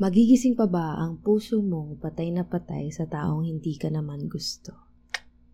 Magigising pa ba ang puso mong patay na patay sa taong hindi ka naman gusto?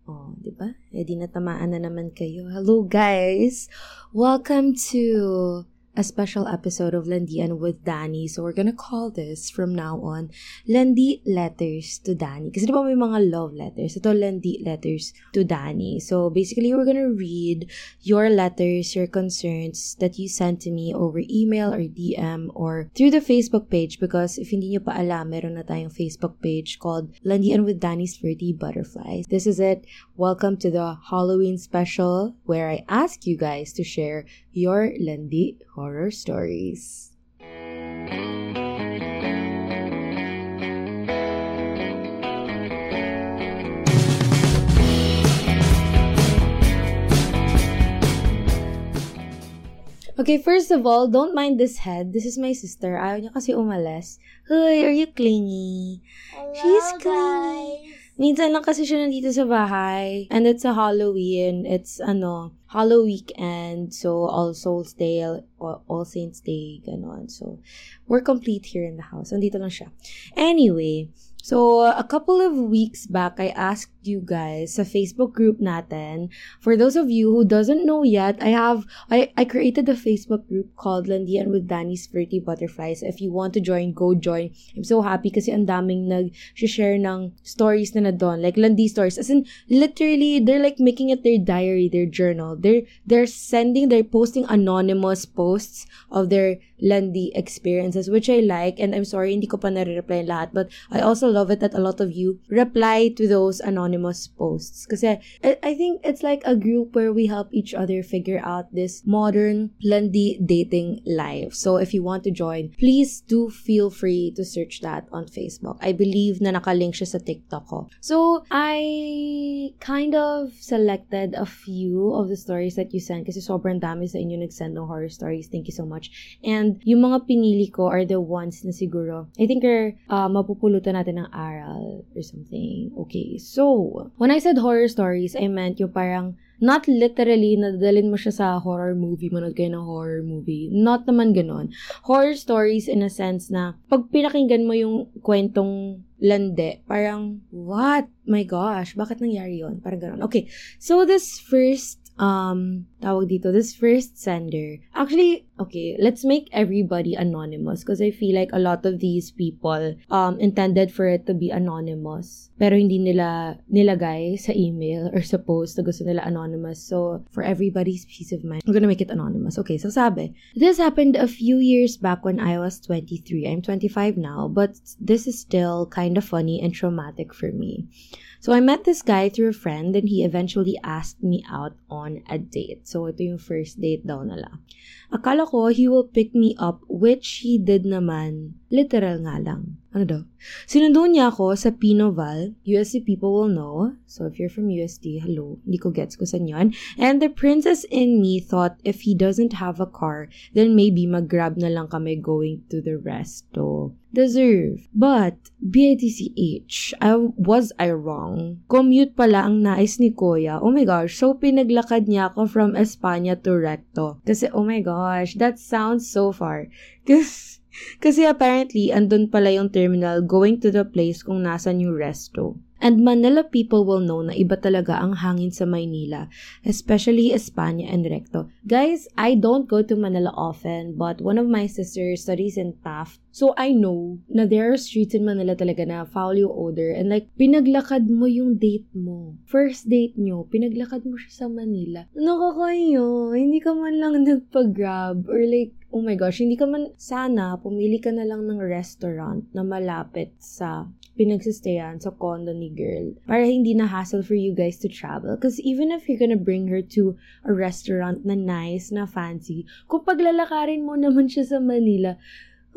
Oh, di ba? E di natamaan na naman kayo. Hello guys! Welcome to a special episode of Landian with Danny. So we're gonna call this from now on Landi Letters to Danny. Kasi di ba may mga love letters? Ito Landi Letters to Danny. So basically, we're gonna read your letters, your concerns that you sent to me over email or DM or through the Facebook page because if hindi nyo pa alam, meron na tayong Facebook page called Landian with Danny's Flirty Butterflies. This is it. Welcome to the Halloween special where I ask you guys to share your Landi horror stories. Okay, first of all, don't mind this head. This is my sister. Ayaw niya kasi umalis. Hoy, are you clingy? Hello, She's clingy. guys. Minsan lang kasi siya nandito sa bahay. And it's a Halloween. It's, ano, Hollow Weekend. So, All Souls Day, All, All Saints Day, ganon. So, we're complete here in the house. Nandito lang siya. Anyway, so, a couple of weeks back, I asked you guys sa Facebook group natin. For those of you who doesn't know yet, I have, I, I created a Facebook group called Landian with Danny's Flirty Butterflies. If you want to join, go join. I'm so happy kasi ang daming nag-share ng stories na na. Like, Landi stories. As in, literally, they're like making it their diary, their journal. They're, they're sending, they're posting anonymous posts of their Landi experiences, which I like. And I'm sorry, hindi ko pa nare-reply lahat. But I also love it that a lot of you reply to those anonymous posts. Kasi I, think it's like a group where we help each other figure out this modern Landi dating life. So if you want to join, please do feel free to search that on Facebook. I believe na nakalink siya sa TikTok ko. So I kind of selected a few of the stories that you sent kasi sobrang dami sa inyo nag-send ng horror stories. Thank you so much. And yung mga pinili ko are the ones na siguro, I think are uh, mapupulutan natin ng aral or something. Okay, so, when I said horror stories, I meant yung parang not literally nadalin mo siya sa horror movie, manood kayo ng horror movie. Not naman ganon. Horror stories in a sense na pag pinakinggan mo yung kwentong lande, parang, what? My gosh, bakit nangyari yon Parang ganon. Okay, so this first um, tawag dito, this first sender. Actually, okay, let's make everybody anonymous because I feel like a lot of these people um, intended for it to be anonymous. Pero hindi nila nilagay sa email or sa post na gusto nila anonymous. So, for everybody's peace of mind, I'm gonna make it anonymous. Okay, so sabi, this happened a few years back when I was 23. I'm 25 now, but this is still kind of funny and traumatic for me. So, I met this guy through a friend and he eventually asked me out on a date. So, ito yung first date daw nila. Akala ko he will pick me up which he did naman. Literal nga lang. Ano daw? Sinundo niya ako sa Pinoval. USC people will know. So, if you're from USD, hello. Hindi ko gets ko saan yun. And the princess in me thought if he doesn't have a car, then maybe mag-grab na lang kami going to the resto. Deserve. But, BITCH, I, was I wrong? Commute pala ang nais ni Kuya. Oh my gosh, so pinaglakad niya ako from Espanya to Recto. Kasi, oh my gosh, that sounds so far. Kasi, kasi apparently, andun pala yung terminal going to the place kung nasan yung resto. And Manila people will know na iba talaga ang hangin sa Maynila, especially Espanya and Recto. Guys, I don't go to Manila often, but one of my sisters studies in Taft. So I know na there are streets in Manila talaga na foul yung odor and like pinaglakad mo yung date mo. First date nyo, pinaglakad mo siya sa Manila. Nakakayo, hindi ka man lang nagpa-grab or like oh my gosh, hindi ka man, sana, pumili ka na lang ng restaurant na malapit sa pinagsistayan sa condo ni girl para hindi na hassle for you guys to travel. Because even if you're gonna bring her to a restaurant na nice, na fancy, kung paglalakarin mo naman siya sa Manila,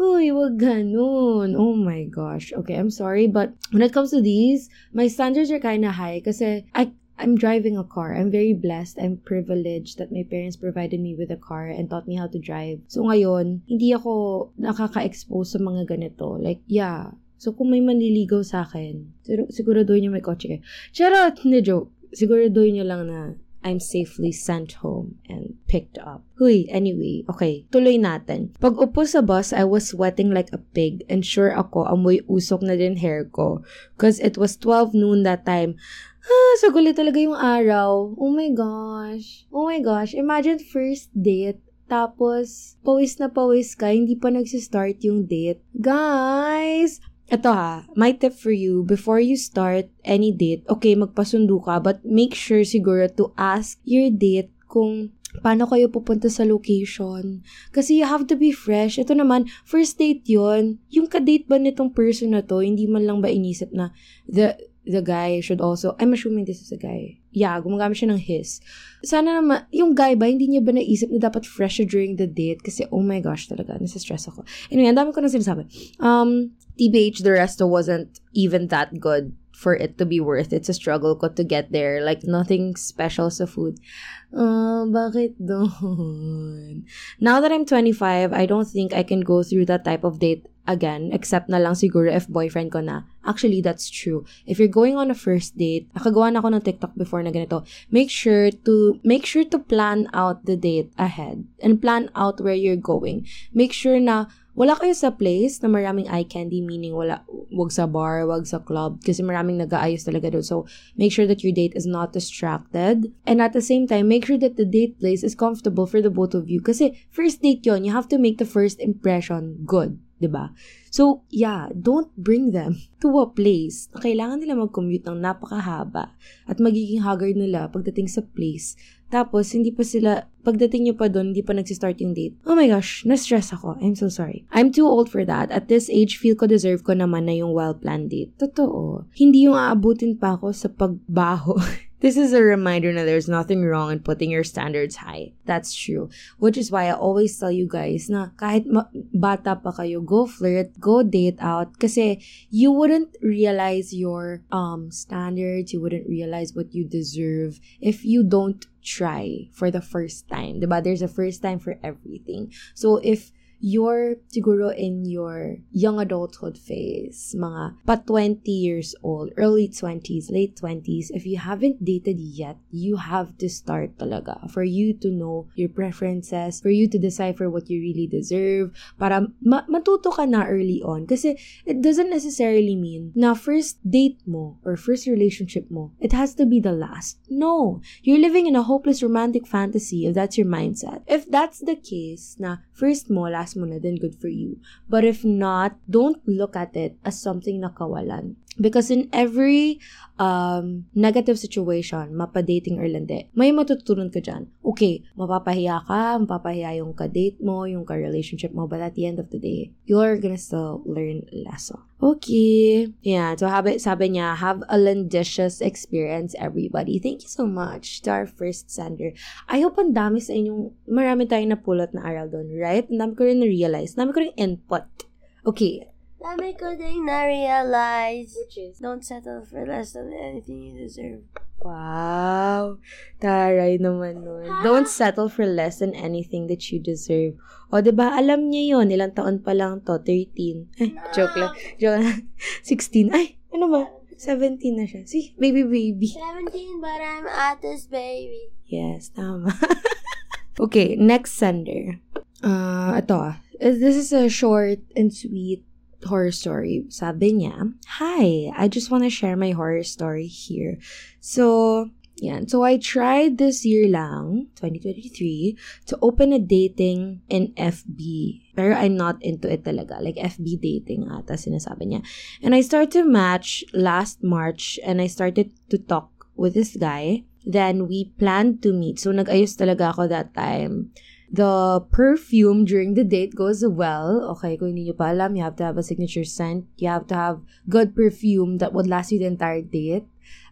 Uy, wag ganun. Oh my gosh. Okay, I'm sorry, but when it comes to these, my standards are kind of high kasi I I'm driving a car. I'm very blessed. I'm privileged that my parents provided me with a car and taught me how to drive. So ngayon, hindi ako nakaka-expose sa mga ganito. Like, yeah. So kung may manliligaw sa akin, siguro siguraduhin niyo may kotse kayo. Charot! Hindi, joke. Siguraduhin niyo lang na I'm safely sent home and picked up. Huy, anyway, okay, tuloy natin. Pag upo sa bus, I was sweating like a pig and sure ako amoy usok na din hair ko. Cause it was 12 noon that time. Ah, so gulit talaga yung araw. Oh my gosh. Oh my gosh. Imagine first date tapos, pawis na pawis ka, hindi pa nagsistart yung date. Guys, ito ha, my tip for you, before you start any date, okay, magpasundo ka, but make sure siguro to ask your date kung paano kayo pupunta sa location. Kasi you have to be fresh. Ito naman, first date yon Yung ka-date ba nitong person na to, hindi man lang ba inisip na the the guy should also, I'm assuming this is a guy. Yeah, gumagamit siya ng his. Sana naman, yung guy ba, hindi niya ba naisip na dapat fresh during the date? Kasi, oh my gosh, talaga, nasa-stress ako. Anyway, ang dami ko na sinasabi. Um, TBH, the resto wasn't even that good for it to be worth It's a struggle ko to get there. Like, nothing special sa food. Uh, bakit doon? Now that I'm 25, I don't think I can go through that type of date again, except na lang siguro if boyfriend ko na. Actually, that's true. If you're going on a first date, nakagawa na ako ng TikTok before na ganito, make sure to, make sure to plan out the date ahead and plan out where you're going. Make sure na wala kayo sa place na maraming eye candy, meaning wala, wag sa bar, wag sa club, kasi maraming nag-aayos talaga doon. So, make sure that your date is not distracted. And at the same time, make sure that the date place is comfortable for the both of you. Kasi, first date yon you have to make the first impression good. 'Di ba? So, yeah, don't bring them to a place na kailangan nila mag-commute ng napakahaba at magiging haggard nila pagdating sa place. Tapos, hindi pa sila, pagdating nyo pa doon, hindi pa nagsistart yung date. Oh my gosh, na-stress ako. I'm so sorry. I'm too old for that. At this age, feel ko deserve ko naman na yung well-planned date. Totoo. Hindi yung aabutin pa ako sa pagbaho This is a reminder that there's nothing wrong in putting your standards high. That's true. Which is why I always tell you guys na kahit ma- bata pa kayo, go flirt, go date out. Kasi you wouldn't realize your um standards, you wouldn't realize what you deserve if you don't try for the first time. Diba? There's a first time for everything. So if you're siguro in your young adulthood phase, mga pa 20 years old, early 20s, late 20s, if you haven't dated yet, you have to start talaga for you to know your preferences, for you to decipher what you really deserve, para ma- matuto ka na early on. Kasi it doesn't necessarily mean na first date mo or first relationship mo, it has to be the last. No. You're living in a hopeless romantic fantasy if that's your mindset. If that's the case, na first mo, last mo na, then good for you. But if not, don't look at it as something na kawalan. Because in every um, negative situation, mapa-dating or landi, may matutunan ka dyan. Okay, mapapahiya ka, mapapahiya yung ka-date mo, yung ka-relationship mo, but at the end of the day, you're gonna still learn lesson. Okay. Yeah, so habi, sabi niya, have a lendicious experience, everybody. Thank you so much to our first sender. I hope ang dami sa inyong, marami tayong napulot na aral doon, right? Ang dami ko rin na-realize. Ang dami ko rin input. Okay, Dami ko ding na-realize. Which is? Don't settle for less than anything you deserve. Wow. Taray naman nun. Don't settle for less than anything that you deserve. O, ba diba, alam niya yon Ilang taon pa lang to? 13. Ay, no. joke lang. Joke lang. 16. Ay, ano ba? 17 na siya. See, baby, baby. 17, but I'm Atta's baby. Yes, tama. okay, next sender. Uh, ito ah. This is a short and sweet horror story. Sabi niya, Hi, I just want to share my horror story here. So, yan. So, I tried this year lang, 2023, to open a dating in FB. Pero I'm not into it talaga. Like, FB dating ata, sinasabi niya. And I started to match last March and I started to talk with this guy. Then, we planned to meet. So, nag-ayos talaga ako that time the perfume during the date goes well. Okay, kung hindi nyo pa alam, you have to have a signature scent. You have to have good perfume that would last you the entire date.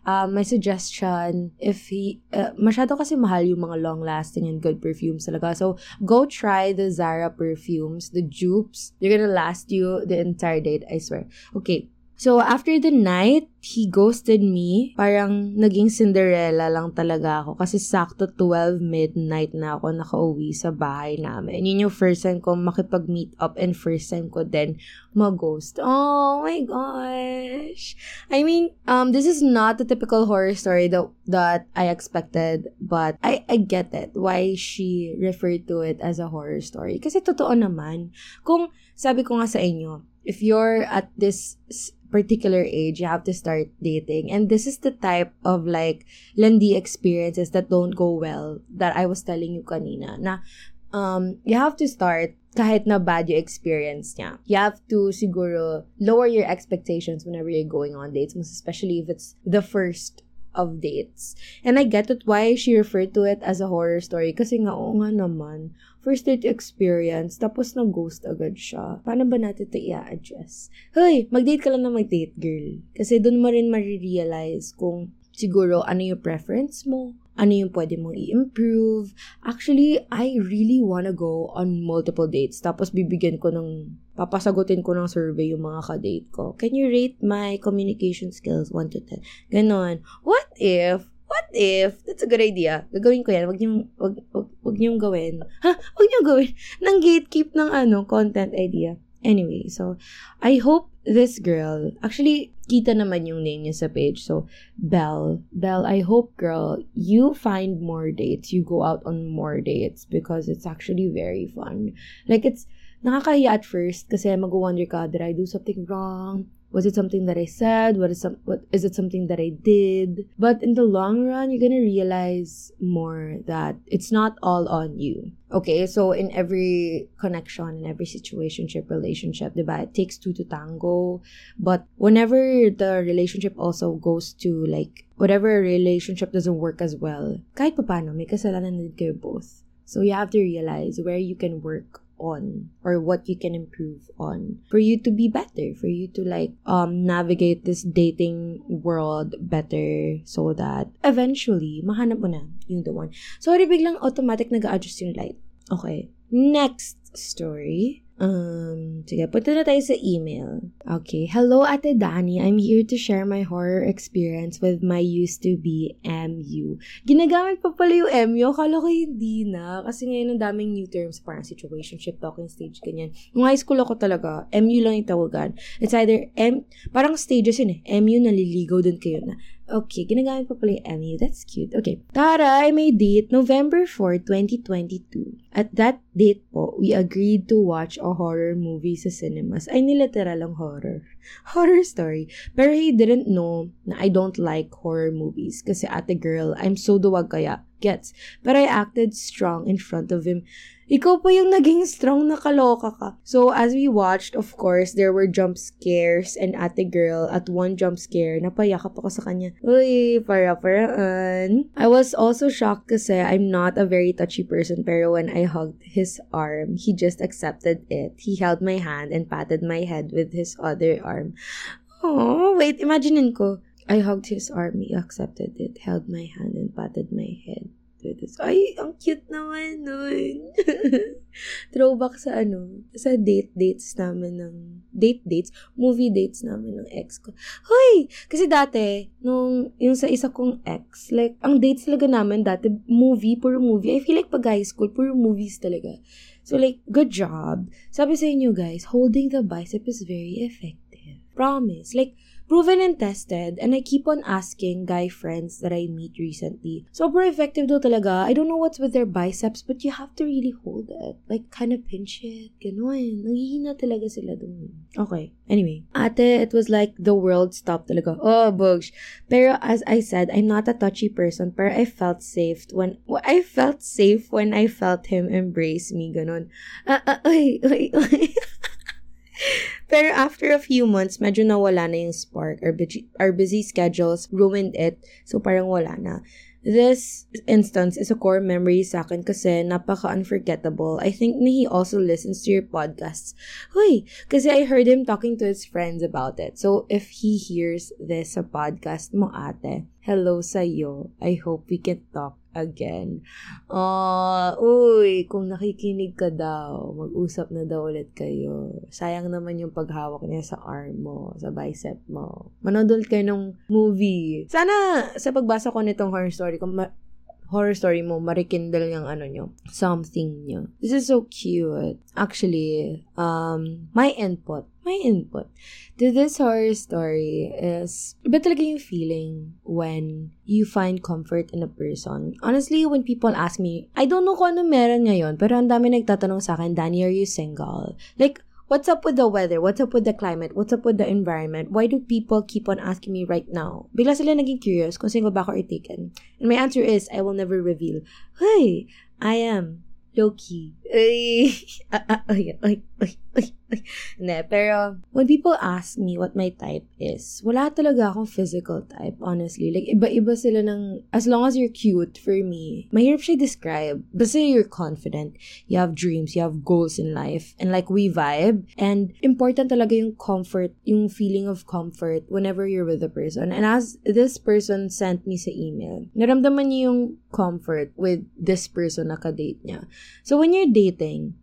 Um, my suggestion, if he, uh, masyado kasi mahal yung mga long-lasting and good perfumes talaga. So, go try the Zara perfumes, the dupes. They're gonna last you the entire date, I swear. Okay, So, after the night, he ghosted me. Parang naging Cinderella lang talaga ako. Kasi sakto 12 midnight na ako nakauwi sa bahay namin. Yun yung first time ko makipag-meet up and first time ko then mag-ghost. Oh my gosh! I mean, um, this is not the typical horror story that, that I expected. But I, I get it. Why she referred to it as a horror story. Kasi totoo naman. Kung sabi ko nga sa inyo, if you're at this particular age, you have to start dating. And this is the type of like landy experiences that don't go well that I was telling you kanina. Na um, you have to start kahit na bad yung experience niya. You have to siguro lower your expectations whenever you're going on dates, especially if it's the first of dates. And I get it why she referred to it as a horror story kasi nga, oo nga naman, first date experience, tapos na-ghost agad siya. Paano ba natin ito i-address? Hoy, mag-date ka lang na mag-date, girl. Kasi doon mo rin marirealize kung siguro ano yung preference mo, ano yung pwede mong i-improve. Actually, I really wanna go on multiple dates. Tapos bibigyan ko ng, papasagutin ko ng survey yung mga ka-date ko. Can you rate my communication skills 1 to 10? Ganon. What if What if? That's a good idea. Gagawin ko yan. Wag niyong, wag, wag, wag niyong gawin. Ha? Wag niyong gawin. Nang gatekeep ng ano, content idea. Anyway, so, I hope this girl, actually, kita naman yung name niya sa page. So, Belle. Belle, I hope, girl, you find more dates. You go out on more dates because it's actually very fun. Like, it's, nakakahiya at first kasi mag-wonder ka, did I do something wrong? Was it something that I said? What is some what is it something that I did? But in the long run, you're gonna realize more that it's not all on you. Okay, so in every connection, in every situationship, relationship, diba, it takes two to tango. But whenever the relationship also goes to like whatever relationship doesn't work as well, kahit paano, may kasalanan din kayo both. So you have to realize where you can work on or what you can improve on for you to be better for you to like um navigate this dating world better so that eventually mahanap mo na yung the one. Sorry biglang automatic nag-adjust yung light. Okay. Next story Um, sige, punta na tayo sa email. Okay. Hello, Ate Dani. I'm here to share my horror experience with my used to be MU. Ginagamit pa pala yung MU. Akala ko hindi na. Kasi ngayon ang daming new terms. Parang situationship, talking stage, ganyan. Nung high school ako talaga, MU lang yung tawagan. It's either M, parang stages yun eh. MU, naliligaw din kayo na Okay, ginagamit pa pala yung MU. That's cute. Okay. Tara, I may date November 4, 2022. At that date po, we agreed to watch a horror movie sa cinemas. Ay, niliteral ang horror. Horror story. Pero he didn't know na I don't like horror movies. Kasi ate girl, I'm so duwag kaya. Gets. But I acted strong in front of him ikaw pa yung naging strong na kaloka ka. So, as we watched, of course, there were jump scares and ate girl at one jump scare, napayakap ako sa kanya. Uy, para-paraan. I was also shocked kasi I'm not a very touchy person pero when I hugged his arm, he just accepted it. He held my hand and patted my head with his other arm. Oh, wait, imaginein ko. I hugged his arm, he accepted it, held my hand and patted my head. Ay, ang cute naman nun. Throwback sa ano, sa date dates namin ng, date dates, movie dates namin ng ex ko. Hoy! Kasi dati, nung, yung sa isa kong ex, like, ang dates talaga namin dati, movie, puro movie. I feel like pag high school, puro movies talaga. So like, good job. Sabi sa inyo guys, holding the bicep is very effective. Promise. Like, proven and tested, and I keep on asking guy friends that I meet recently. Super effective though talaga. I don't know what's with their biceps, but you have to really hold it. Like, kind of pinch it. Ganon. Nangihina talaga sila dun. Okay. Anyway. Ate, it was like the world stopped talaga. Oh, bugs. Pero as I said, I'm not a touchy person, pero I felt safe when, I felt safe when I felt him embrace me. Ganon. Ah, uh, ay, ay, ay. Pero after a few months, medyo nawala na yung spark. Our busy, our busy schedules ruined it. So, parang wala na. This instance is a core memory sa akin kasi napaka-unforgettable. I think na he also listens to your podcasts. Huy! Kasi I heard him talking to his friends about it. So, if he hears this sa podcast mo ate, hello sa'yo. I hope we can talk again. Uh, uy, kung nakikinig ka daw, mag-usap na daw ulit kayo. Sayang naman yung paghawak niya sa arm mo, sa bicep mo. Manood kayo ng movie. Sana sa pagbasa ko nitong horror story, kung ma- horror story mo, marikindle yung ano nyo, something nyo. This is so cute. Actually, um, my input, my input to this horror story is, iba talaga yung feeling when you find comfort in a person. Honestly, when people ask me, I don't know kung ano meron ngayon, pero ang dami nagtatanong sa akin, Danny, are you single? Like, What's up with the weather? What's up with the climate? What's up with the environment? Why do people keep on asking me right now? Bigla sila naging curious kung single ba ako taken. And my answer is, I will never reveal. Hey, I am low-key. Ay, ay, ay, ay, ay, ne, pero when people ask me what my type is, wala talaga akong physical type, honestly. Like, iba-iba sila ng, as long as you're cute, for me, mahirap siya describe. Basta you're confident, you have dreams, you have goals in life, and like, we vibe, and important talaga yung comfort, yung feeling of comfort whenever you're with a person. And as this person sent me sa email, naramdaman niya yung comfort with this person na ka-date niya. So, when you're dating,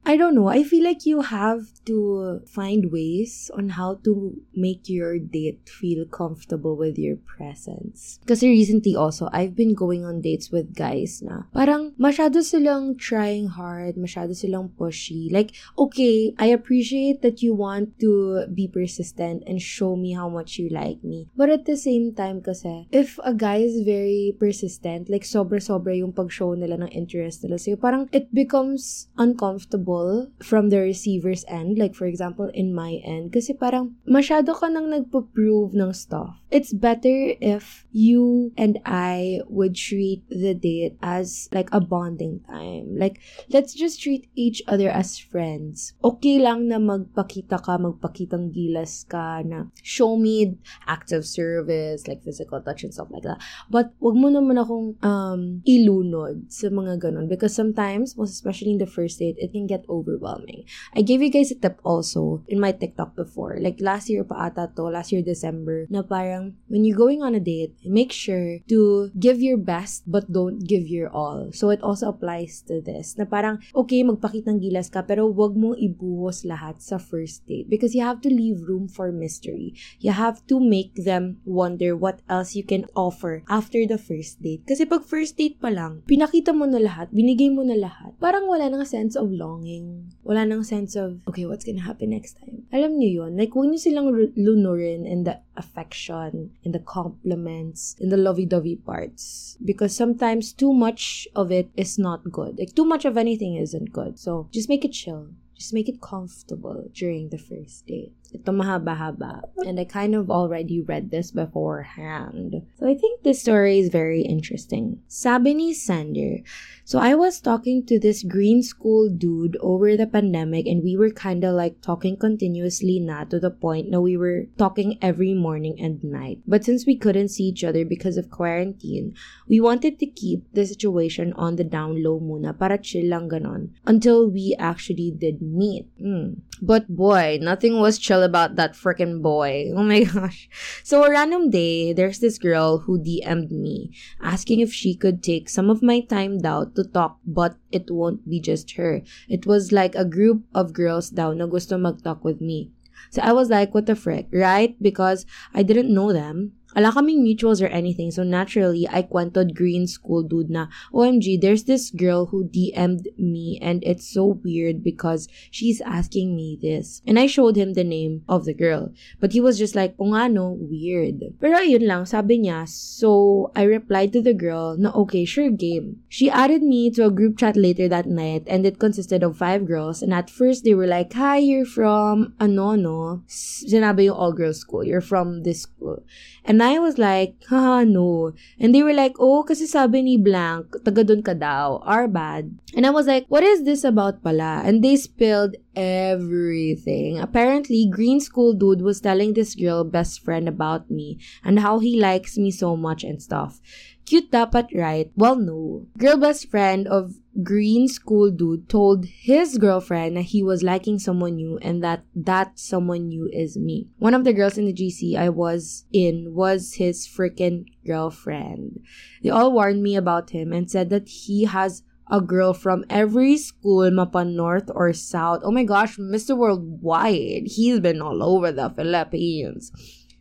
I don't know, I feel like you have to find ways on how to make your date feel comfortable with your presence. Kasi recently also, I've been going on dates with guys na parang masyado silang trying hard, masyado silang pushy. Like, okay, I appreciate that you want to be persistent and show me how much you like me. But at the same time kasi, if a guy is very persistent, like sobra-sobra yung pag-show nila ng interest nila sa'yo, parang it becomes uncomfortable from the receiver's end. Like, for example, in my end. Kasi parang masyado ka nang nagpo-prove ng stuff. It's better if you and I would treat the date as like a bonding time. Like, let's just treat each other as friends. Okay lang na magpakita ka, magpakitang gilas ka na show me acts of service, like physical touch and stuff like that. But wag mo naman akong um, ilunod sa mga ganun because sometimes, most especially in the first date, it can get overwhelming. I gave you guys a tip also in my TikTok before. Like last year pa ata to, last year December, na parang when you're going on a date, make sure to give your best but don't give your all. So it also applies to this. Na parang, okay, magpakitang gilas ka, pero wag mong ibuhos lahat sa first date because you have to leave room for mystery. You have to make them wonder what else you can offer after the first date. Kasi pag first date pa lang, pinakita mo na lahat, binigay mo na lahat, parang wala nang sense of longing. Wala nang sense of, okay, what's gonna happen next time. Alam niyo yun, like huwag niyo silang lunurin in the affection, in the compliments, in the lovey-dovey parts. Because sometimes too much of it is not good. Like too much of anything isn't good. So just make it chill. Just make it comfortable during the first date. Ito mahaba-haba. And I kind of already read this beforehand. So I think this story is very interesting. Sabi ni Sander, so I was talking to this green school dude over the pandemic and we were kind of like talking continuously na to the point na we were talking every morning and night. But since we couldn't see each other because of quarantine, we wanted to keep the situation on the down low muna para chill lang ganon until we actually did meet. Mm. But boy, nothing was chill about that freaking boy. Oh my gosh. So a random day, there's this girl who DM'd me asking if she could take some of my time out to talk but it won't be just her. It was like a group of girls daw na gusto mag-talk with me. So I was like, what the frick, right? Because I didn't know them. Ala kaming mutuals or anything. So naturally, I kwentoed green school dude na, OMG, there's this girl who DM'd me and it's so weird because she's asking me this. And I showed him the name of the girl. But he was just like, o nga weird. Pero yun lang, sabi niya, so I replied to the girl na okay, sure game. She added me to a group chat later that night and it consisted of five girls and at first they were like, hi, you're from ano no? Sinabi yung all-girls school. You're from this school. And I was like, haha, no. And they were like, oh, kasi sabi ni Blank, taga dun ka daw. Our bad. And I was like, what is this about pala? And they spilled everything. Apparently, Green School Dude was telling this girl best friend about me and how he likes me so much and stuff. Cute dapat, right? Well, no. Girl best friend of green school dude told his girlfriend that he was liking someone new and that that someone new is me. One of the girls in the GC I was in was his freaking girlfriend. They all warned me about him and said that he has a girl from every school, mapa north or south. Oh my gosh, Mr. Worldwide. He's been all over the Philippines.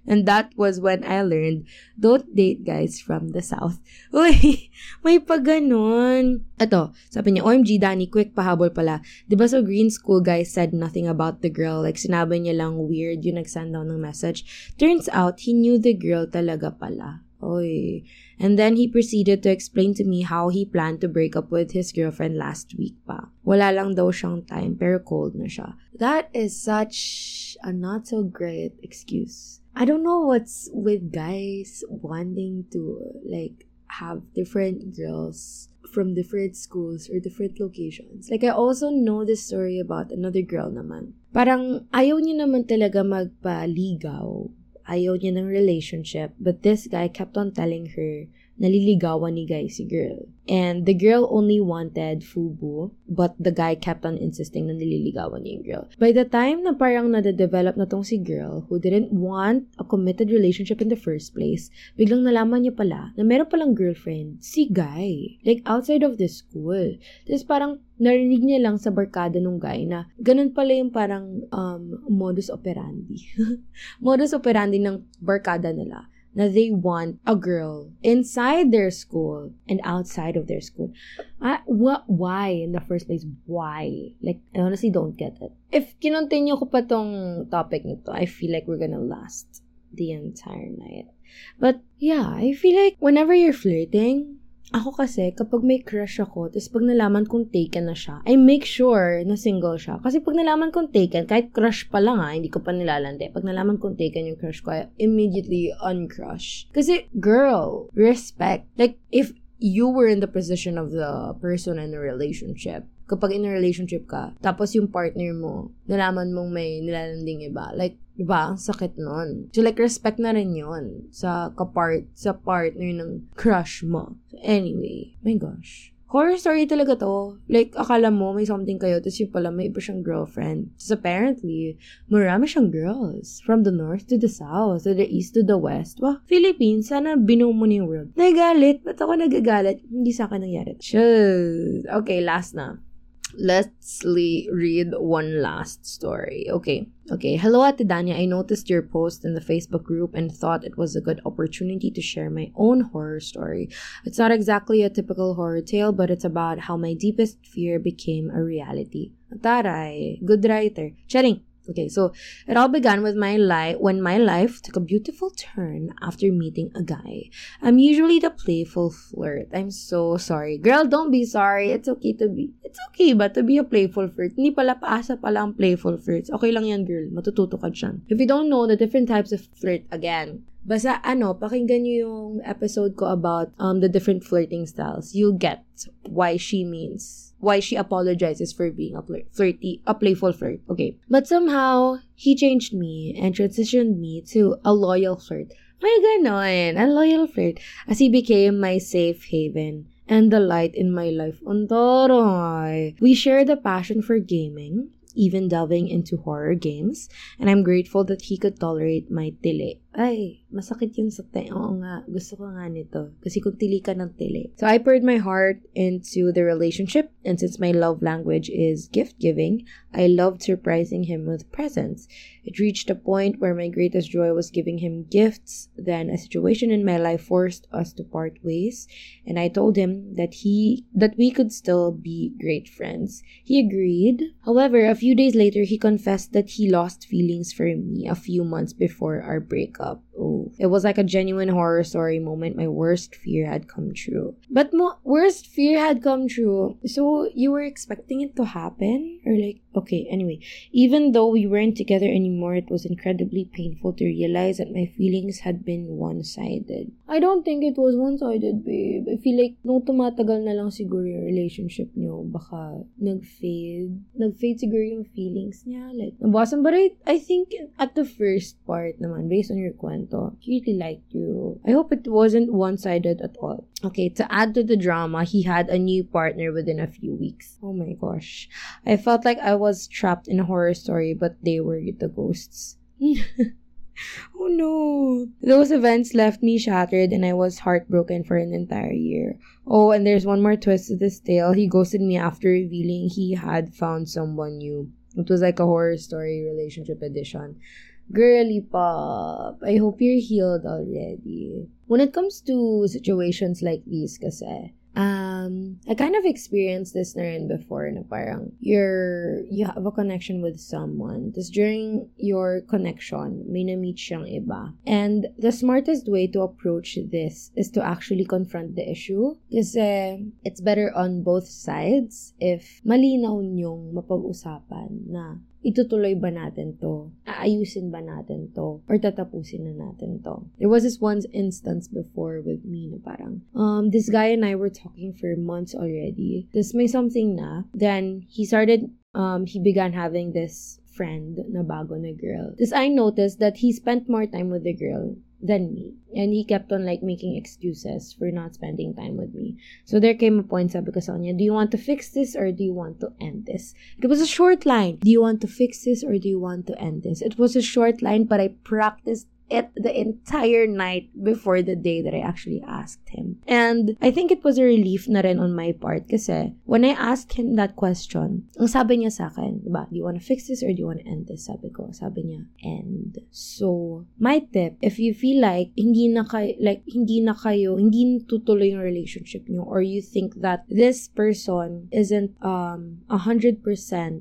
And that was when I learned, don't date guys from the South. Uy, may pa ganun. Ito, sabi niya, OMG, Danny, quick pahabol pala. Ba so green school guys said nothing about the girl? Like, sinabi niya lang weird yung nag-send down ng message. Turns out, he knew the girl talaga pala. Oy. And then he proceeded to explain to me how he planned to break up with his girlfriend last week pa. Wala lang daw siyang time, pero cold na siya. That is such a not so great excuse. I don't know what's with guys wanting to like have different girls from different schools or different locations. Like, I also know this story about another girl naman. Parang ayaw niya naman talaga magpaligaw. Ayaw niya ng relationship. But this guy kept on telling her naliligawan ni guy si girl. And the girl only wanted Fubu, but the guy kept on insisting na nililigawan niya yung girl. By the time na parang nade-develop na tong si girl, who didn't want a committed relationship in the first place, biglang nalaman niya pala na meron palang girlfriend, si guy. Like, outside of the school. Tapos parang narinig niya lang sa barkada nung guy na ganun pala yung parang um, modus operandi. modus operandi ng barkada nila na they want a girl inside their school and outside of their school. Uh, what, why in the first place? Why? Like, I honestly don't get it. If kinontinue ko pa tong topic nito, I feel like we're gonna last the entire night. But yeah, I feel like whenever you're flirting, ako kasi, kapag may crush ako, tapos pag nalaman kong taken na siya, I make sure na single siya. Kasi pag nalaman kong taken, kahit crush pa lang ha, hindi ko pa nilalande. Pag nalaman kong taken yung crush ko, I immediately uncrush. Kasi, girl, respect. Like, if you were in the position of the person in a relationship, kapag in a relationship ka, tapos yung partner mo, nalaman mong may nilalanding iba, like, Diba? Sakit nun. So, like, respect na rin yun sa kapart, sa partner ng crush mo. So, anyway, my gosh. Horror story talaga to. Like, akala mo may something kayo, tapos yung pala may iba siyang girlfriend. Tapos apparently, marami siyang girls. From the north to the south, to the east to the west. Wow, Philippines, sana binuo mo yung world. Nagalit? Ba't ako nagagalit? Hindi sa akin nangyari. Shush. Okay, last na. Let's read one last story. Okay. Okay. Hello, Ate Danya. I noticed your post in the Facebook group and thought it was a good opportunity to share my own horror story. It's not exactly a typical horror tale, but it's about how my deepest fear became a reality. Taray. Good writer. Charing. Okay, so it all began with my life when my life took a beautiful turn after meeting a guy. I'm usually the playful flirt. I'm so sorry. Girl, don't be sorry. It's okay to be. It's okay ba to be a playful flirt? Hindi pala paasa pala ang playful flirts. Okay lang yan, girl. Matututo ka dyan. If you don't know the different types of flirt, again, Basta ano, pakinggan nyo yung episode ko about um the different flirting styles. You'll get why she means, why she apologizes for being a flirt, flirty, a playful flirt. Okay. But somehow, he changed me and transitioned me to a loyal flirt. May ganon, a loyal flirt. As he became my safe haven and the light in my life. Ontoroy. We share the passion for gaming, even delving into horror games, and I'm grateful that he could tolerate my tili. Ay, masakit yun sa te. Oo nga, gusto ko nga nito. Kasi kung tili ka ng tili. So I poured my heart into the relationship, and since my love language is gift giving, I loved surprising him with presents. It reached a point where my greatest joy was giving him gifts. Then a situation in my life forced us to part ways, and I told him that he that we could still be great friends. He agreed. However, a few days later, he confessed that he lost feelings for me a few months before our breakup up. Oh, it was like a genuine horror story moment. My worst fear had come true. But mo worst fear had come true. So you were expecting it to happen, or like Okay, anyway, even though we weren't together anymore, it was incredibly painful to realize that my feelings had been one-sided. I don't think it was one-sided, babe. I feel like nung tumatagal na lang siguro yung relationship niyo, baka nag-fade. Nag-fade siguro yung feelings niya. Like, nabawasan. But I, I think at the first part naman, based on your kwento, he really liked you. I hope it wasn't one-sided at all. Okay, to add to the drama, he had a new partner within a few weeks. Oh my gosh. I felt like I was trapped in a horror story, but they were the ghosts. oh no. Those events left me shattered and I was heartbroken for an entire year. Oh, and there's one more twist to this tale. He ghosted me after revealing he had found someone new. It was like a horror story relationship edition. Girly pop, I hope you're healed already. When it comes to situations like these kasi, um, I kind of experienced this na rin before na parang you're, you have a connection with someone. Tapos during your connection, may na-meet siyang iba. And the smartest way to approach this is to actually confront the issue. Kasi it's better on both sides if malinaw niyong mapag-usapan na itutuloy ba natin to? Aayusin ba natin to? Or tatapusin na natin to? There was this one instance before with me na parang, um, this guy and I were talking for months already. This may something na. Then, he started, um, he began having this friend na bago na girl. This I noticed that he spent more time with the girl than me. And he kept on like making excuses for not spending time with me. So there came a point, sabi ko sa kanya, do you want to fix this or do you want to end this? It was a short line. Do you want to fix this or do you want to end this? It was a short line, but I practiced it the entire night before the day that I actually asked him. And I think it was a relief na rin on my part kasi when I asked him that question, ang sabi niya sa akin, diba, do you want to fix this or do you want to end this? Sabi ko, sabi niya, end. So, my tip, if you feel like hindi na kayo, like, hindi na kayo, hindi tutuloy yung relationship niyo or you think that this person isn't um 100%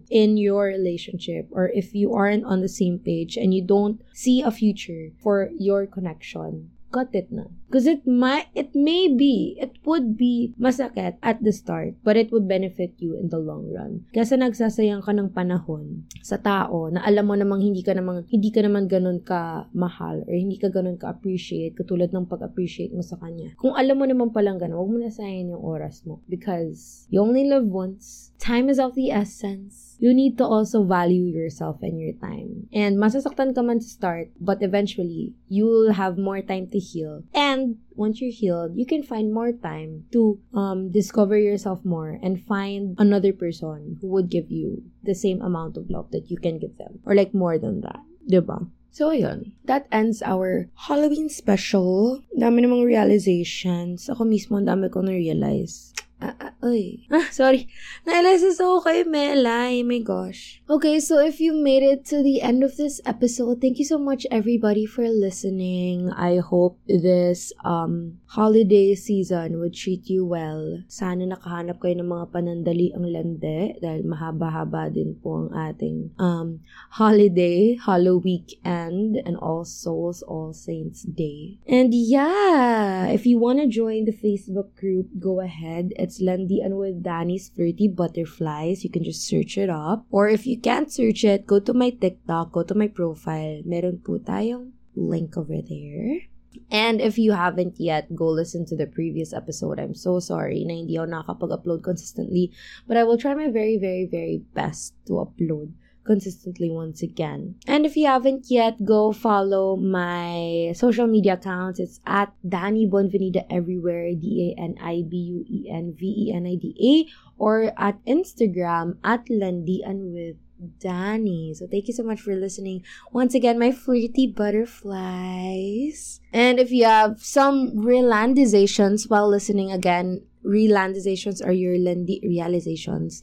in your relationship or if you aren't on the same page and you don't see a future for your connection, cut it na. Because it might, it may be, it would be masakit at the start, but it would benefit you in the long run. Kasi nagsasayang ka ng panahon sa tao na alam mo namang hindi ka namang, hindi ka naman ganun ka mahal or hindi ka ganun ka appreciate katulad ng pag-appreciate mo sa kanya. Kung alam mo naman palang ganun, huwag mo na sayang yung oras mo because you only live once. Time is of the essence. You need to also value yourself and your time. And masasaktan ka man to start, but eventually, you'll have more time to heal. And once you're healed, you can find more time to um, discover yourself more and find another person who would give you the same amount of love that you can give them. Or like more than that. Diba? So, ayun. That ends our Halloween special. Dami namang realizations. Ako mismo, dami ko na-realize. Ah, ah, oy. Ah, sorry. Nailasis ako kay Melay. My gosh. Okay, so if you made it to the end of this episode, thank you so much everybody for listening. I hope this um holiday season would treat you well. Sana nakahanap kayo ng mga panandali ang lande dahil mahaba-haba din po ang ating um holiday, Halloween weekend, and All Souls, All Saints Day. And yeah, if you want to join the Facebook group, go ahead it's Landian with Danny's Flirty Butterflies. You can just search it up. Or if you can't search it, go to my TikTok, go to my profile. Meron po tayong link over there. And if you haven't yet, go listen to the previous episode. I'm so sorry na hindi ako nakakapag-upload consistently. But I will try my very, very, very best to upload consistently once again. And if you haven't yet, go follow my social media accounts. It's at Danny Bonvenida everywhere, D A N I B U E N V E N I D A, or at Instagram at Landian with Danny. So thank you so much for listening. Once again, my flirty butterflies. And if you have some realizations while listening again, realizations are your Lendi realizations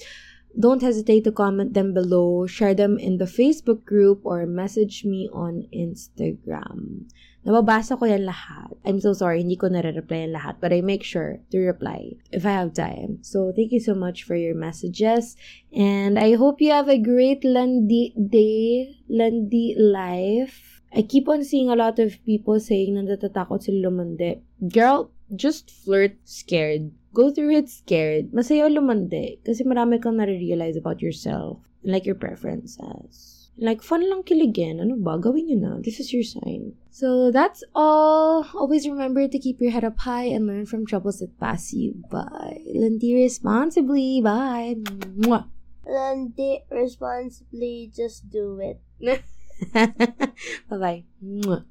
don't hesitate to comment them below, share them in the Facebook group, or message me on Instagram. Nababasa ko yan lahat. I'm so sorry, hindi ko nare-reply yan lahat, but I make sure to reply if I have time. So, thank you so much for your messages, and I hope you have a great Landi day, Landi life. I keep on seeing a lot of people saying na natatakot sila lumandi. Girl, just flirt scared. Go through it scared. Masaya lumandi kasi marami kang nare-realize about yourself. and like your preferences. Like, fun lang kiligin. Ano ba? Gawin nyo na. This is your sign. So, that's all. Always remember to keep your head up high and learn from troubles that pass you by. Landi responsibly. Bye. Mwah. Landi responsibly. Just do it. Bye-bye. Mwah.